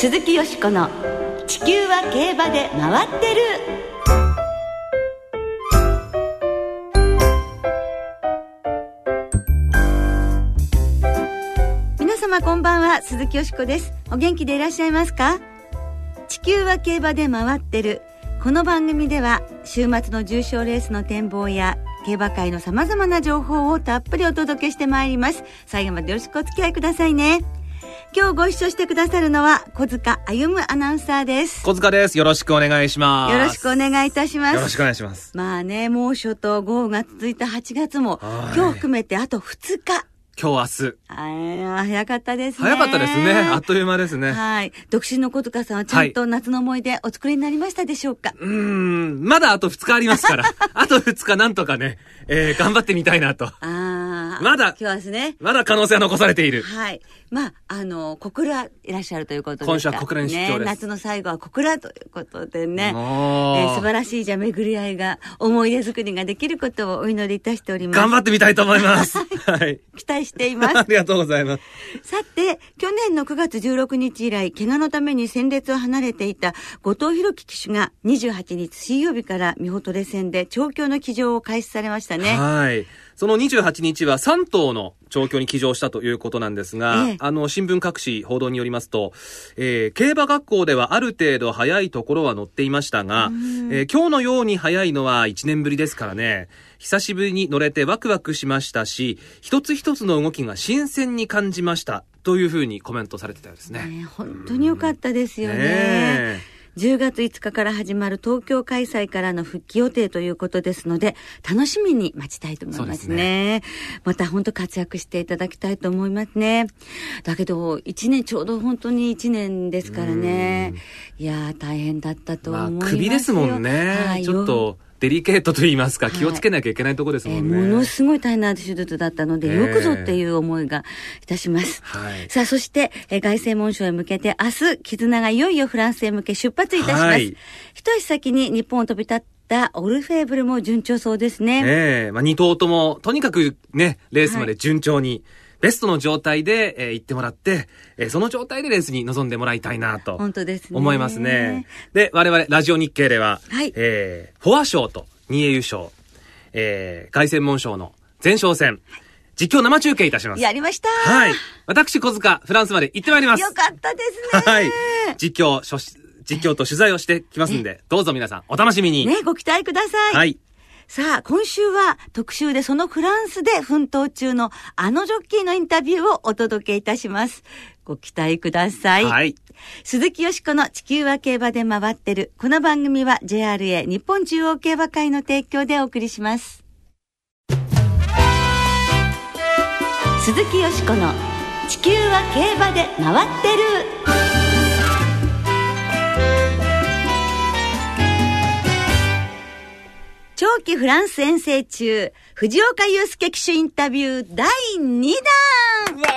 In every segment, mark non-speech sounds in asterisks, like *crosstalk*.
鈴木よしこの「地球は競馬で回ってる」皆様こんばんは鈴木よしこです。お元気でいらっしゃいますか？地球は競馬で回ってる。この番組では週末の重賞レースの展望や競馬界の様々な情報をたっぷりお届けしてまいります。最後までよろしくお付き合いくださいね。今日ご一緒してくださるのは小塚歩アナウンサーです小塚です。よろしくお願いします。よろしくお願いいたしますよろしくお願いします。まあね猛暑と豪雨が続いた8月もはい今日含めてあと2日今日明日。早かったですね早かったですね。あっという間ですね。はい独身の小塚さんはちゃんと夏の思い出お作りになりましたでしょうか、うーん、まだあと2日ありますから。*laughs* あと2日なんとかね、えー、頑張ってみたいなと。ああまだ今日はですねまだ可能性は残されている。はい。まあ、あの、小倉いらっしゃるということで今週は小倉に出張ですね、夏の最後は小倉ということでね。えー素晴らしいじゃあ巡り合いが、思い出作りができることをお祈りいたしております。頑張ってみたいと思います。*laughs* はい。期待しています *laughs* あ。りがとうございます。さて、去年の9月16日以来、怪我のために戦列を離れていた後藤弘樹騎手が28日水曜日から美穂トレ戦で調教の騎乗を開始されましたね。はい。その28日は3頭の調教に騎乗したということなんですが、ええあの、新聞各紙報道によりますと、えー競馬学校ではある程度早いところは載っていましたが、えー今日のように早いのは1年ぶりですからね、久しぶりに乗れてワクワクしましたし、一つ一つの動きが新鮮に感じました、というふうにコメントされてたようですね。ね本当に良かったですよね。ねえ10月5日から始まる東京開催からの復帰予定ということですので、楽しみに待ちたいと思いますそうね。また本当活躍していただきたいと思いますね。だけど、1年、ちょうど本当に1年ですからね。いやー、大変だったと思まあいますよ。首ですもんね。はいちょっとデリケートと言いますか、はい気をつけなきゃいけないところですえーもんね。ものすごい大変な手術だったので、ええよくぞっていう思いがいたします。はいさあ、そして、えー凱旋門賞へ向けて、明日、絆がいよいよフランスへ向け出発いたします。はい一足先に日本を飛び立ったオルフェーブルも順調そうですね。ええまあ、二頭とも、とにかくね、レースまで順調に、ベストの状態で、えー行ってもらって、えーその状態でレースに臨んでもらいたいなと。本当ですね。思いますね。で、我々、ラジオ日経では、はいえーフォア賞と二栄優勝、えー凱旋門賞の前哨戦、実況生中継いたします。やりましたはい。私、小塚、フランスまで行ってまいります。よかったですね。はい。実況、実況と取材をしてきますんで、どうぞ皆さん、お楽しみに。ね、ご期待ください。はい。さあ、今週は特集でそのフランスで奮闘中のあのジョッキーのインタビューをお届けいたします。ご期待ください。はい。鈴木よしこの地球は競馬で回ってる。この番組は JRA 日本中央競馬会の提供でお送りします。鈴木よしこの地球は競馬で回ってる。長期フランス遠征中、藤岡祐介騎手インタビュー第2弾うわ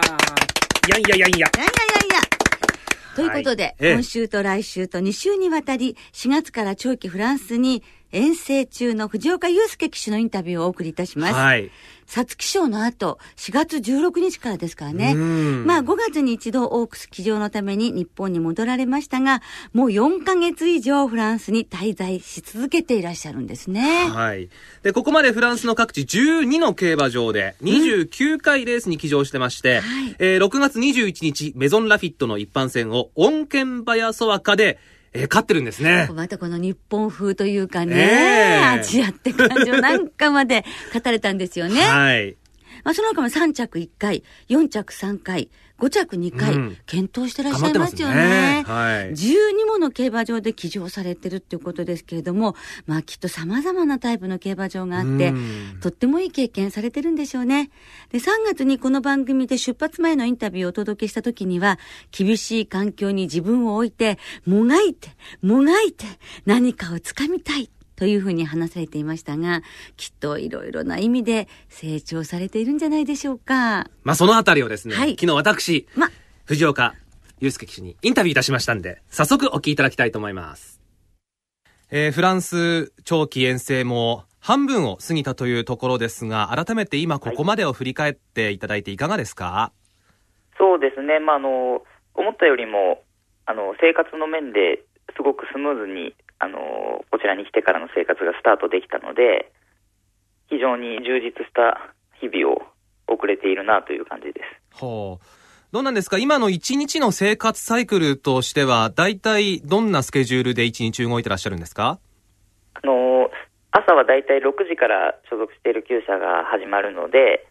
ーやんややんや。いやいやいやいや。ということで、今週と来週と2週にわたり、4月から長期フランスに遠征中の藤岡祐介騎手のインタビューをお送りいたします。はい。皐月賞の後、4月16日からですからね。うんまあ5月に一度オークス騎乗のために日本に戻られましたが、もう4ヶ月以上フランスに滞在し続けていらっしゃるんですね。はい。で、ここまでフランスの各地12の競馬場で29回レースに騎乗してまして、はいえー6月21日、メゾンラフィットの一般戦を、オンケンバヤソワカで、えー勝ってるんですね。またこの日本風というかね、ええアジアって感じをなんかまで *laughs* 語れたんですよね。はい。まあ、その他も3着1回、4着3回、5着2回、うん検討してらっしゃいますすよねね。。はい。12もの競馬場で騎乗されてるっていうことですけれども、まあきっと様々なタイプの競馬場があってうん、とってもいい経験されてるんでしょうね。で、3月にこの番組で出発前のインタビューをお届けした時には、厳しい環境に自分を置いて、もがいて、もがいて、何かをつかみたい。というふうに話されていましたが、きっといろいろな意味で成長されているんじゃないでしょうか。まあ、そのあたりをですね、はい昨日私、ま、藤岡祐介騎手にインタビューいたしましたんで、早速お聞きいただきたいと思います。えーフランス長期遠征も半分を過ぎたというところですが、改めて今ここまでを振り返っていただいていかがですか、そうですね、まあ、あの思ったよりもあの生活の面ですごくスムーズにあのこちらに来てからの生活がスタートできたので非常に充実した日々を送れているなという感じです。ほう。どうなんですか？今の一日の生活サイクルとしては、大体どんなスケジュールで一日動いてらっしゃるんですか？あの朝はだいたい6時から所属している厩舎が始まるので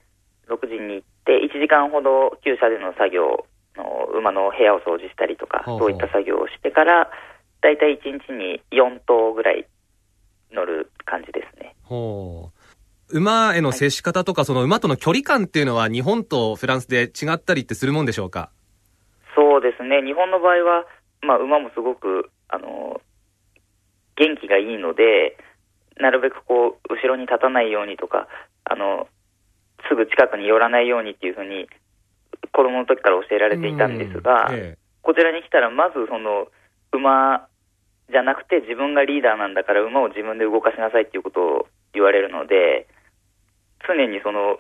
6時に行って1時間ほど厩舎での作業の馬の部屋を掃除したりとかそういった作業をしてからたい1日に4頭ぐらい乗る感じですね。ほう。馬への接し方とか、その馬との距離感っていうのは日本とフランスで違ったりってするもんでしょうか？そうですね。日本の場合は、まあ、馬もすごくあの元気がいいのでなるべくこう後ろに立たないようにとかあのすぐ近くに寄らないようにっていうふうに子供の時から教えられていたんですが、うん。え。こちらに来たらまずその馬じゃなくて自分がリーダーなんだから馬を自分で動かしなさいっていうことを言われるので常にその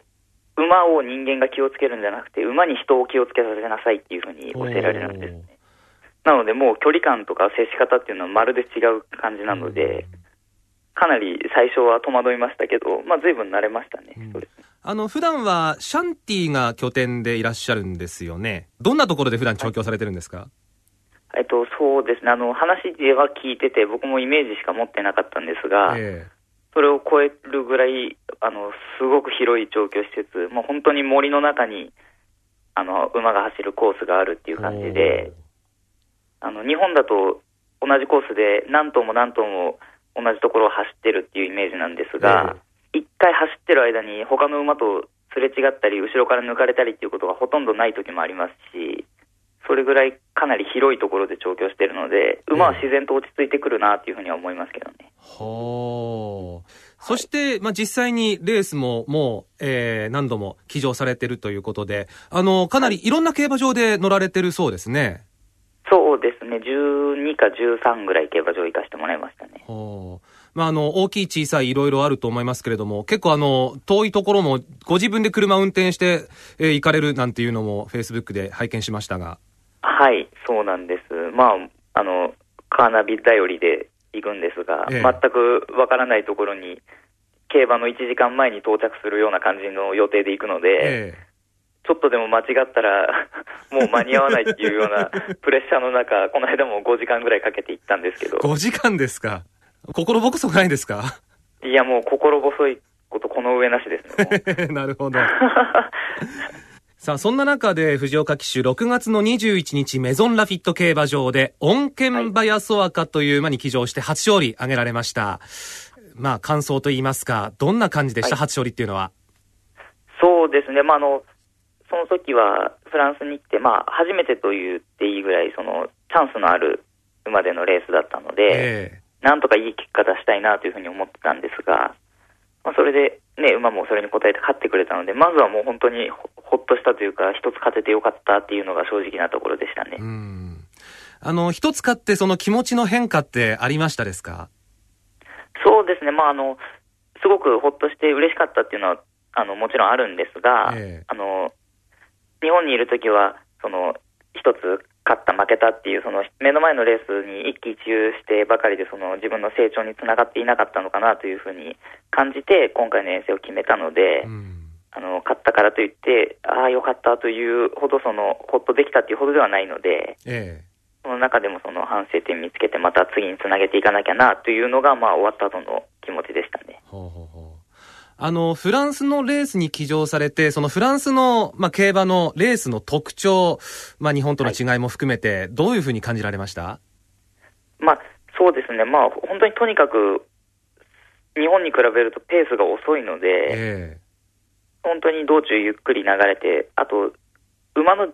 馬を人間が気をつけるんじゃなくて馬に人を気をつけさせなさいっていうふうにえ教えられるんですね。なのでもう距離感とか接し方っていうのはまるで違う感じなので、かなり最初は戸惑いましたけど、まあ随分慣れましたね。うんあの、普段はシャンティが拠点でいらっしゃるんですよね。どんなところで普段調教されてるんですか、えっと、そうですね。あの、話では聞いてて、僕もイメージしか持ってなかったんですが、えそれを超えるぐらい、あの、すごく広い調教施設、もう本当に森の中に、あの、馬が走るコースがあるっていえう感じで、あの、日本だと同じコースで何頭も何頭も同じところを走ってるっていうイメージなんですが、一回走ってる間に他の馬とすれ違ったり、後ろから抜かれたりっていうことがほとんどない時もありますし、それぐらいかなり広いところで調教してるので、馬は自然と落ち着いてくるなっていうふうには思いますけどね。ほう。そして、まあ、実際にレースももう、えー、何度も騎乗されてるということで、あの、かなりいろんな競馬場で乗られてるそうですね。そうですね、12か13ぐらい競馬場行かせてもらいましたね。まあ、あの、大きい小さいいろいろあると思いますけれども、結構あの、遠いところもご自分で車運転して、えー行かれるなんていうのも Facebook で拝見しましたが。はい、そうなんです。まあ、あの、カーナビ頼りで行くんですが、ええ全くわからないところに、競馬の1時間前に到着するような感じの予定で行くので、えちょっとでも間違ったら、*laughs* もう間に合わないっていうような *laughs* プレッシャーの中、この間も5時間ぐらいかけて行ったんですけどえ、5時間ですか？心細くないですか？いやもう心細いことこの上なしですね。*laughs* なるほど。さあ、そんな中で藤岡騎手6月の21日メゾンラフィット競馬場で、恩犬馬ヤソアカという馬に騎乗して初勝利挙げられました。まあ、感想と言いますか、どんな感じでした、はい。初勝利っていうのは。そうですね、まあ、あの、その時はフランスに来て、まあ、初めてと言っていいぐらい、その、チャンスのある馬でのレースだったので、え。なんとかいい結果出したいなというふうに思ってたんですが、まあ、それで、ね、馬もそれに応えて勝ってくれたので、まずはもう本当にほほっとしたというか、一つ勝ててよかったっていうのが正直なところでしたねえ。うん。あの、一つ買ってその気持ちの変化ってありましたですか？そうですね、まあ、あの、すごくほっとして嬉しかったっていうのは、あの、もちろんあるんですが、ええあの、日本にいるときは、その、一つ勝った負けたっていう、その、目の前のレースに一喜一憂してばかりで、その、自分の成長につながっていなかったのかなというふうに感じて、今回の遠征を決めたので、うん。あの、勝ったからといって、ああ、よかったというほど、その、ほっとできたっていうほどではないので、ええその中でもその反省点見つけて、また次につなげていかなきゃなというのが、まあ、終わった後の気持ちでしたね。ほうほうほう。あの、フランスのレースに騎乗されて、そのフランスの、まあ、競馬のレースの特徴、まあ、日本との違いも含めて、どういうふうに感じられました？まあ、そうですね、まあ、本当にとにかく、日本に比べるとペースが遅いので、え本当に道中ゆっくり流れて、あと、馬の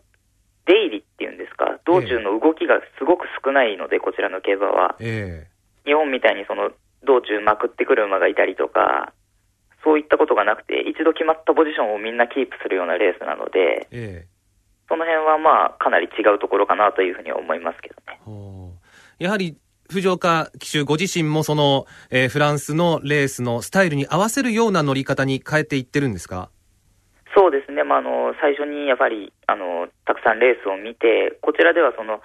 出入りっていうんですか、道中の動きがすごく少ないので、こちらの競馬は。ええ。日本みたいにその道中まくってくる馬がいたりとか、そういったことがなくて、一度決まったポジションをみんなキープするようなレースなので、ええ。その辺はまあ、かなり違うところかなというふうには思いますけどね。やはり、藤岡騎手ご自身もその、えーフランスのレースのスタイルに合わせるような乗り方に変えていってるんですか？そうですね、まあ、あの最初にやっぱりあのたくさんレースを見て、こちらではその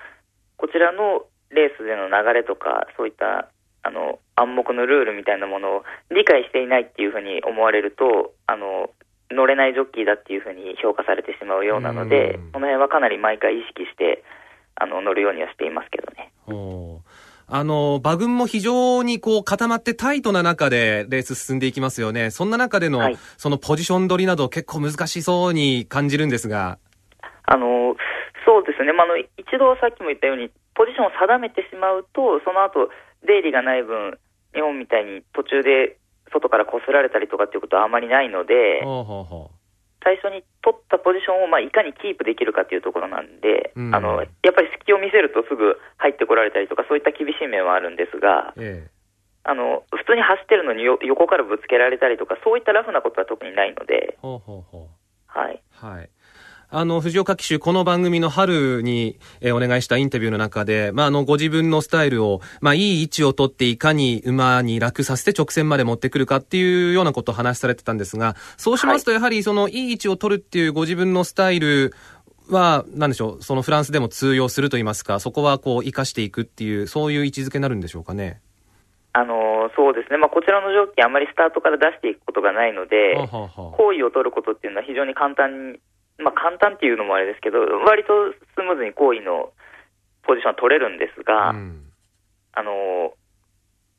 こちらのレースでの流れとか、そういったあの暗黙のルールみたいなものを理解していないっていうふうに思われると、あの乗れないジョッキーだっていうふうに評価されてしまうようなので、うんその辺はかなり毎回意識してあの乗るようにはしていますけどね。あの、馬群も非常にこう固まってタイトな中でレース進んでいきますよね。そんな中での、はいそのポジション取りなど結構難しそうに感じるんですが。あのそうですね、まあ、あの一度さっきも言ったように、ポジションを定めてしまうと、その後出入りがない分、日本みたいに途中で外からこすられたりとかっていうことはあまりないので、ほうほうほ最初に取ったポジションをまあいかにキープできるかっていうところなんで、うんあのやっぱり隙を見せるとすぐ入ってこられたりとか、そういった厳しい面はあるんですが、う。ええ。あの普通に走ってるのによ横からぶつけられたりとか、そういったラフなことは特にないので、ほうほうほう。はい。はい。あの、藤岡騎手、この番組の春に、えーお願いしたインタビューの中で、まあ、あの、ご自分のスタイルを、まあ、いい位置を取って、いかに馬に楽させて直線まで持ってくるかっていうようなことを話されてたんですが、そうしますと、やはり、その、いい位置を取るっていうご自分のスタイルは、なんでしょう、そのフランスでも通用すると言いますか、そこはこう、活かしていくっていう、そういう位置づけになるんでしょうかね。あのそうですね、まあ、こちらのジョッキー、あまりスタートから出していくことがないので、行為を取ることっていうのは非常に簡単に、まあ、簡単っていうのもあれですけど、割とスムーズに行為のポジションは取れるんですが、うんあの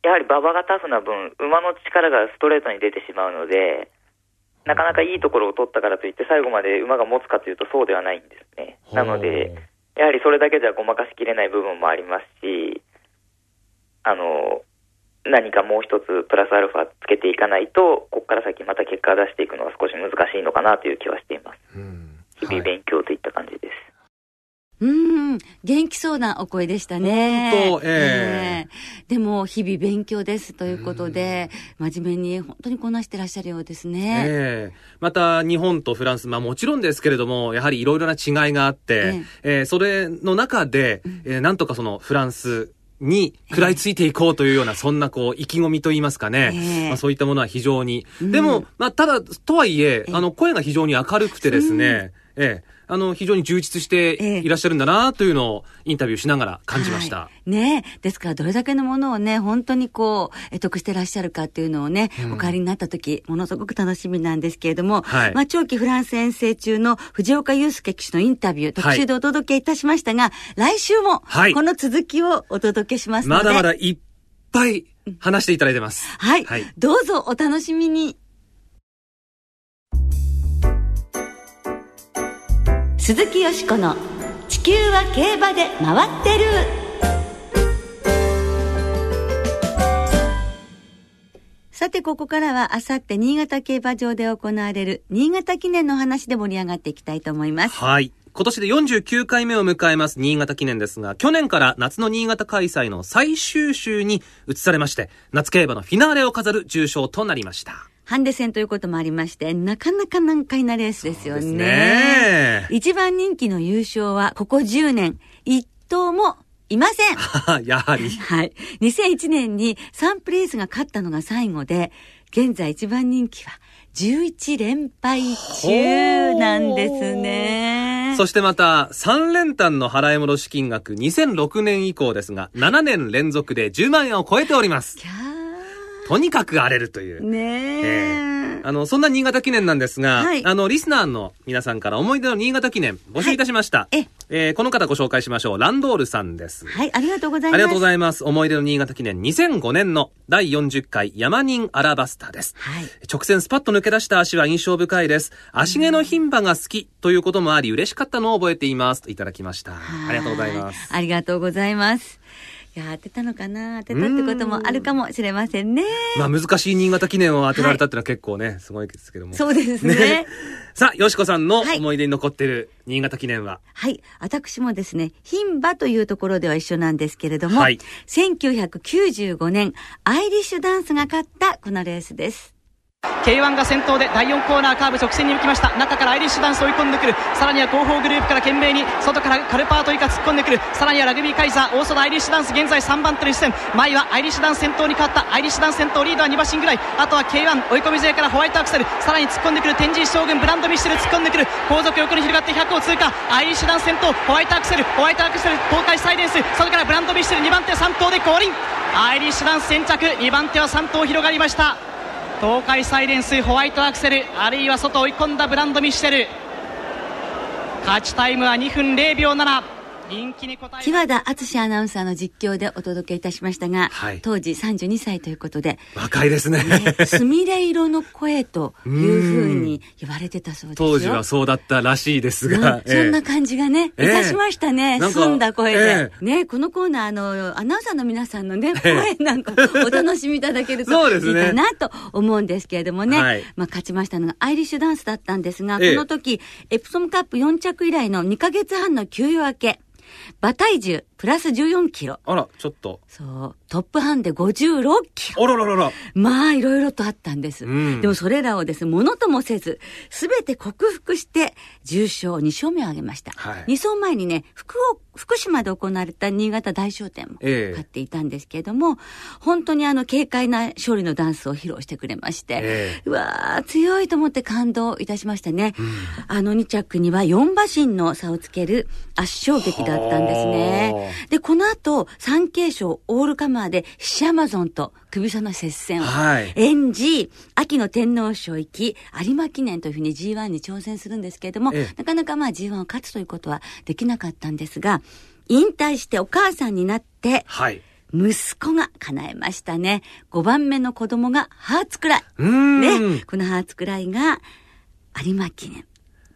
やはり馬場がタフな分、馬の力がストレートに出てしまうので、なかなかいいところを取ったからといって、最後まで馬が持つかというと、そうではないんですね。なので、やはりそれだけではごまかしきれない部分もありますし、あの何かもう一つプラスアルファつけていかないと、ここから先また結果を出していくのは少し難しいのかなという気はしています。うん日々勉強といった感じです。うーん、元気そうなお声でしたね。本当ええ。えでも、日々勉強ですということで、真面目に本当にこなしてらっしゃるようですね。ええ。また日本とフランス、まあもちろんですけれども、やはりいろいろな違いがあって、ええ。それの中で、えーなんとかそのフランスに食らいついていこうというような、そんなこう意気込みといいますかね、ええ。まあ、そういったものは非常に。うん。でも、まあただ、とはいえ、ええ。あの声が非常に明るくてですね、ええ。あの、非常に充実してええ。いらっしゃるんだなというのをインタビューしながら感じました。はい。ねですから、どれだけのものをね、本当にこう、え得してらっしゃるかっていうのをね、うん。お帰りになった時、ものすごく楽しみなんですけれども、はい。まあ、長期フランス遠征中の藤岡祐介騎手のインタビュー、特集でお届けいたしましたが、来週もはい、この続きをお届けしますので、まだまだいっぱい話していただいてます。はい、はい。どうぞお楽しみに。鈴木よしこの地球は競馬で回ってる。さて、ここからは、あさって新潟競馬場で行われる新潟記念の話で盛り上がっていきたいと思います。はい。今年で49回目を迎えます新潟記念ですが、去年から夏の新潟開催の最終週に移されまして、夏競馬のフィナーレを飾る重賞となりました。ハンデ戦ということもありまして、なかなか難解なレースですよね。ね一番人気の優勝は、ここ10年、一頭もいません。*laughs* やはり。はい。2001年にサンプレイスが勝ったのが最後で、現在一番人気は11連敗中なんですね。そしてまた、3連単の払い戻し金額2006年以降ですが、7年連続で10万円を超えております。とにかく荒れるというー。。ねえ。あの、そんな新潟記念なんですが、はいあの、リスナーの皆さんから思い出の新潟記念募集いたしました。はいええーこの方ご紹介しましょう。ランドールさんです。はい、ありがとうございます。ありがとうございます。思い出の新潟記念2005年の第40回山人アラバスタです。はい。直線スパッと抜け出した足は印象深いです。足毛の牝馬が好きということもあり嬉しかったのを覚えています。といただきました。ありがとうございます。ありがとうございます。いや、当てたのかな？当てたってこともあるかもしれませんね。まあ難しい新潟記念を当てられたっていうのは結構ね、すごいですけども。そうですね。さあ、よしこさんのはい思い出に残ってる新潟記念は、はい。私もですね、牝馬というところでは一緒なんですけれども、はい1995年、アイリッシュダンスが勝ったこのレースです。K1 が先頭で第4コーナーカーブ直線に向きました。中からアイリッシュダンス追い込んでくる。さらには後方グループから懸命に外からカルパートイカ突っ込んでくる。さらにはラグビーカイザー大外アイリッシュダンス現在3番手の一戦。前はアイリッシュダンス先頭に変わった。アイリッシュダンス先頭リードは2馬身ぐらい。あとは K1 追い込み勢からホワイトアクセル。さらに突っ込んでくる。天神将軍ブランドミッシェル突っ込んでくる。後続横に広がって100を通過。アイリッシュダンス先頭ホワイトアクセル。ホワイトアクセル東海サイレンス。外からブランドミッシェル2番手3頭で降臨。アイリッシュダンス先着2番手は3頭広がりました。東海サイレンスホワイトアクセルあるいは外追い込んだブランドミッシェル。勝ちタイムは2分0秒7木和田敦アナウンサーの実況でお届けいたしましたが、はい当時32歳ということで、若いですね。ね、すみれ色の声というふうに言われてたそうですよ。当時はそうだったらしいですうんが。そんな感じがね、いええたしましたね。なんか澄んだ声で。えね、このコーナー、あの、アナウンサーの皆さんのね、え声なんかお楽しみいただけるといいかなと思うんですけれどもね。はいまあ、勝ちましたのがアイリッシュダンスだったんですが、ええこの時、エプソムカップ4着以来の2ヶ月半の休養明け、馬体重。プラス14キロ。あら、ちょっと。そう、トップハンデ56キロ。あらららら。まあ、いろいろとあったんです。うんでもそれらをですね、ものともせず、すべて克服して、重賞2勝目を挙げました。はい2走前にね、福岡、福島で行われた新潟大商店もええ勝っていたんですけれども、本当にあの、軽快な勝利のダンスを披露してくれまして、ええうわー、強いと思って感動いたしましたね。あの2着には4馬身の差をつける圧勝劇だったんですね。で、この後、三景賞オールカマーでシアマゾンと首差の接戦をはい。演じ、秋の天皇賞行き、有馬記念というふうに G1 に挑戦するんですけれども、ええ。なかなかまあ G1 を勝つということはできなかったんですが、引退してお母さんになって、はい。息子が叶えましたね。5番目の子供がハーツクライ。ね、このハーツクライが有馬記念、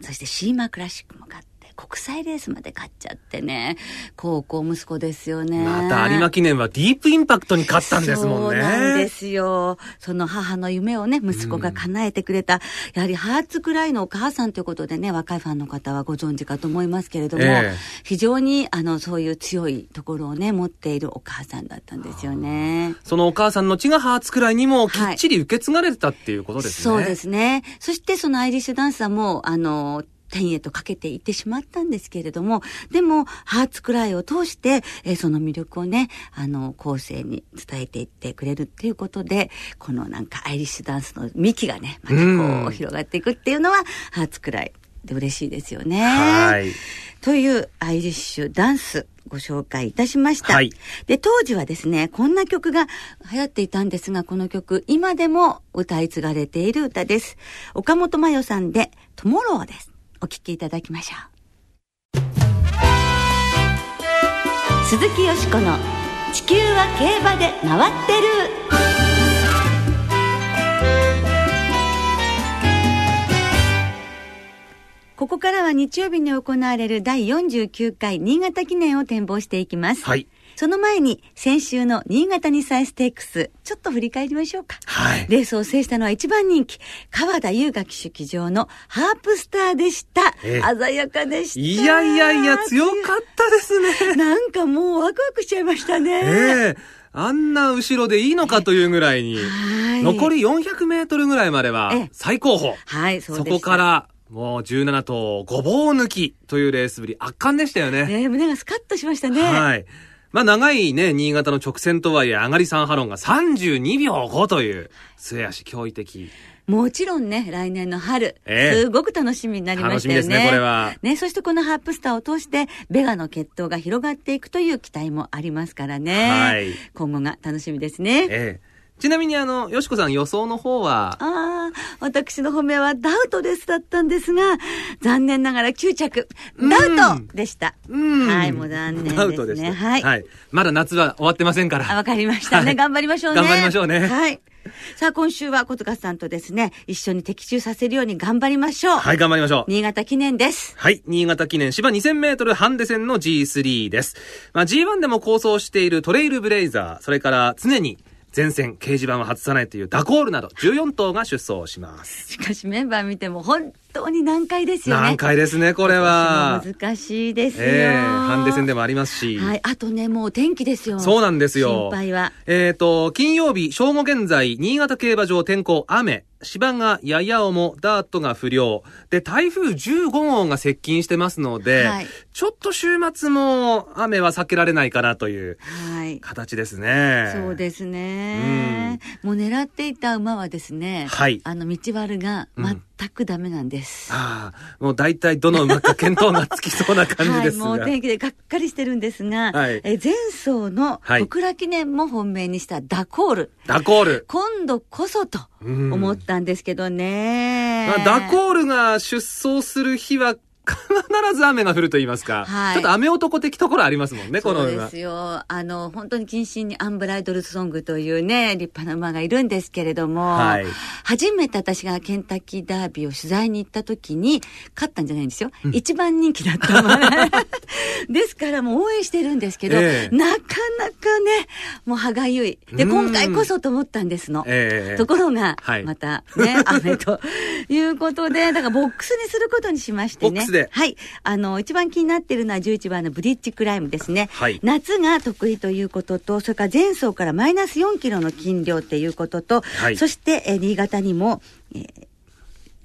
そしてシーマクラシックも勝って、国際レースまで勝っちゃってね、高校息子ですよね。また有馬記念はディープインパクトに勝ったんですもんね。そうなんですよ。その母の夢をね、息子が叶えてくれた。やはりハーツクライのお母さんということでね、若いファンの方はご存知かと思いますけれども、ええ非常にあの、そういう強いところをね、持っているお母さんだったんですよね。そのお母さんの血がハーツくらいにもきっちり受け継がれてたっていうことですね。そうですね。そしてそのアイリッシュダンサーも、あの、天へとかけていってしまったんですけれども、でも、ハーツクライを通して、えーその魅力をね、あの、後世に伝えていってくれるっていうことで、このなんかアイリッシュダンスの幹がね、またこう広がっていくっていうのは、ハーツクライで嬉しいですよね。はい。というアイリッシュダンスご紹介いたしました。はいで、当時はですね、こんな曲が流行っていたんですが、この曲、今でも歌い継がれている歌です。岡本真代さんで、トモローです。お聴きいただきましょう。鈴木よしこの地球は競馬で回ってる。ここからは日曜日に行われる第49回新潟記念を展望していきます。はい。その前に、先週の新潟2歳ステークス、ちょっと振り返りましょうか。はい。レースを制したのは一番人気、川田優雅騎手騎乗のハープスターでした。ええ鮮やかでした。いやいやいや、強かったですね。なんかもうワクワクしちゃいましたね。ええあんな後ろでいいのかというぐらいに、はい残り400メートルぐらいまではええ最高峰。はい、そうそ。こから、もう17頭ごぼう抜きというレースぶり、圧巻でしたよね。ね、胸がスカッとしましたね。はい。まあ長いね、新潟の直線とはいえ、上がり3ハロンが32秒5という、末足驚異的。もちろんね、来年の春、ええすごく楽しみになりましたよね。楽しみですねこれはね、そしてこのハープスターを通して、ベガの血統が広がっていくという期待もありますからね。はい今後が楽しみですね。ええ。ちなみにあの、よしこさん予想の方は、ああ、私の褒めはダウトですだったんですが、残念ながら9着、うんダウトでした。うんはい、もう残念ですね。アウトでした。はい。まだ夏は終わってませんから。あ、わかりましたね。はい頑張りましょうね。頑張りましょうねはい。さあ、今週は小塚さんとですね、一緒に的中させるように頑張りましょう。はい、頑張りましょう。新潟記念です。はい。新潟記念芝2000メートルハンデ戦の G3 です。まあ、G1 でも構想しているトレイルブレイザー、それから常に前線掲示板を外さないというダコールなど14頭が出走します。しかしメンバー見ても本当に難解ですよね。難解ですね、これは。難しいですよ。ええハンデ戦でもありますし。はい。あとね、もう天気ですよ。そうなんですよ。心配は。えっ、と、金曜日正午現在、新潟競馬場天候雨。芝がやや重、ダートが不良。で、台風15号が接近してますので、はいちょっと週末も雨は避けられないかなというはい。形ですね。そうですね。もう狙っていた馬はですね、はいあの、道悪が全くダメなんです。ああ、もう大体どの馬か見当がつきそうな感じですが。はい、もう天気でがっかりしてるんですが、はいえ前走のはい小倉記念も本命にしたダコール。ダコール。今度こそとうん思ったんですけどね。まあ、ダコールが出走する日は必ず雨が降ると言いますか。はいちょっと雨男的ところありますもんね、この馬そうです。よ。あの、本当に謹慎にアンブライドルソングというね、立派な馬がいるんですけれども、はい初めて私がケンタッキーダービーを取材に行った時に、勝ったんじゃないんですよ。一番人気だった馬ね。*laughs* ですからもう応援してるんですけど、ええなかなかね、もう歯がゆい。で、うん今回こそと思ったんですの。ええところが、はいまたね、雨ということで、だからボックスにすることにしましてね。ではい。あの、一番気になっているのは11番のブリッジクライムですね。はい夏が得意ということと、それから前走からマイナス4キロの斤量っていうことと、はいそして、えー新潟にも、えー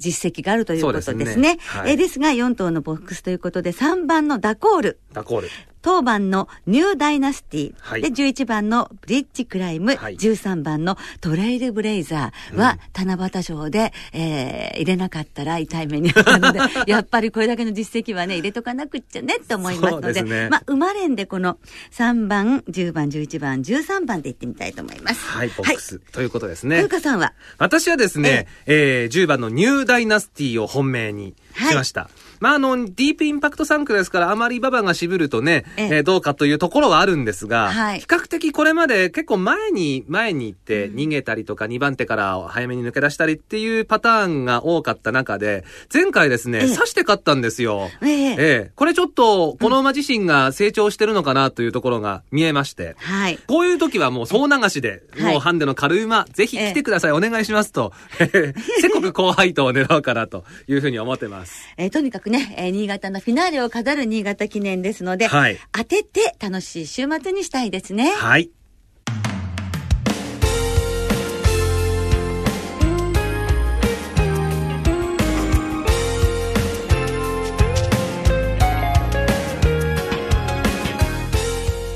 実績があるということですね。ですねはいえーですが、4頭のボックスということで、3番のダコール。ダコール。当番のニューダイナスティ、はいで、11番のブリッジクライム、はい13番のトレイルブレイザーは、七夕賞で、えー入れなかったら痛い目にあったので、*laughs* やっぱりこれだけの実績はね、入れとかなくっちゃねって思いますので、ねまあ、生まれんでこの3番、10番、11番、13番でいってみたいと思います。はい、ボックス。ということですはい。ね風。花さんは、私はですね、えー10番のニューダイナスティを本命にしました。まあ、あの、ディープインパクト3区ですから、あまり馬場が渋るとね、ええ。えーどうかというところはあるんですが、はい。比較的これまで結構前に、前に行って逃げたりとか、2番手から早めに抜け出したりっていうパターンが多かった中で、前回ですね、ええ。刺して勝ったんですよ。ええ。ええ。これちょっと、この馬自身が成長してるのかなというところが見えまして、はい。こういう時はもう総流しで、はい。もうハンデの軽い馬、ぜひ来てください、お願いしますと、*laughs* せこく高配当を狙おうかなというふうに思ってます。えーとにかくね、えー新潟のフィナーレを飾る新潟記念ですので、はい当てて楽しい週末にしたいですね。はい。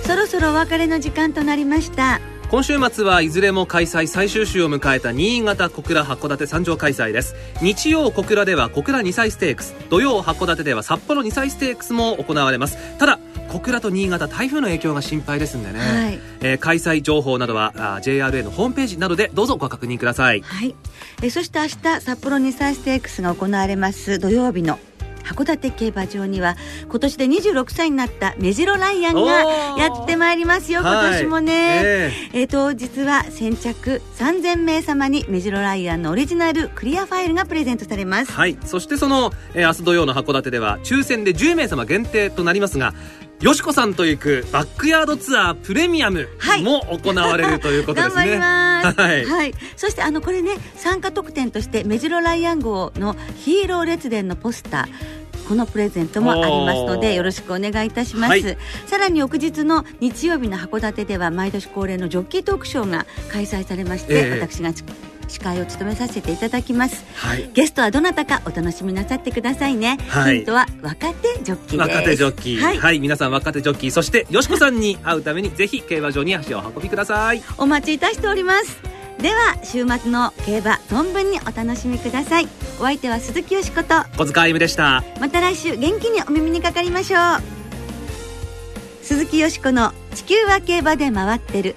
そろそろお別れの時間となりました。今週末はいずれも開催最終週を迎えた新潟小倉函館三条開催です。日曜小倉では小倉2歳ステークス。土曜函館では札幌2歳ステークスも行われます。ただ小倉と新潟台風の影響が心配ですんでね、はい。えー開催情報などはあー JRA のホームページなどでどうぞご確認ください。はい。えーそして明日、札幌2歳ステークスが行われます土曜日の函館競馬場には今年で26歳になったメジロライアンがやってまいりますよ今年もね、はいえ。えー当日は先着3000名様にメジロライアンのオリジナルクリアファイルがプレゼントされます。はい。そしてその、えー明日土曜の函館では、抽選で10名様限定となりますが、よしこさんと行くバックヤードツアープレミアムはいも行われるということですね。頑張ります。はいそしてあのこれね参加特典としてメジロライアン号のヒーロー列伝のポスター。このプレゼントもありますのでよろしくお願いいたします、はいさらに翌日の日曜日の函館では毎年恒例のジョッキートークショーが開催されまして、ええ私が司会を務めさせていただきますはい。ゲストはどなたかお楽しみなさってくださいね、はいヒントは若手ジョッキーです若手ジョッキー。ははいい。皆さん若手ジョッキー。そして、よしこさんに会うために、ぜひ競馬場に足をお運びください。お待ちいたしておりますでは週末の競馬存分にお楽しみくださいお相手は鈴木よしこと小塚あゆむでした。また来週元気にお耳にかかりましょう鈴木よしこの「地球は競馬で回ってる」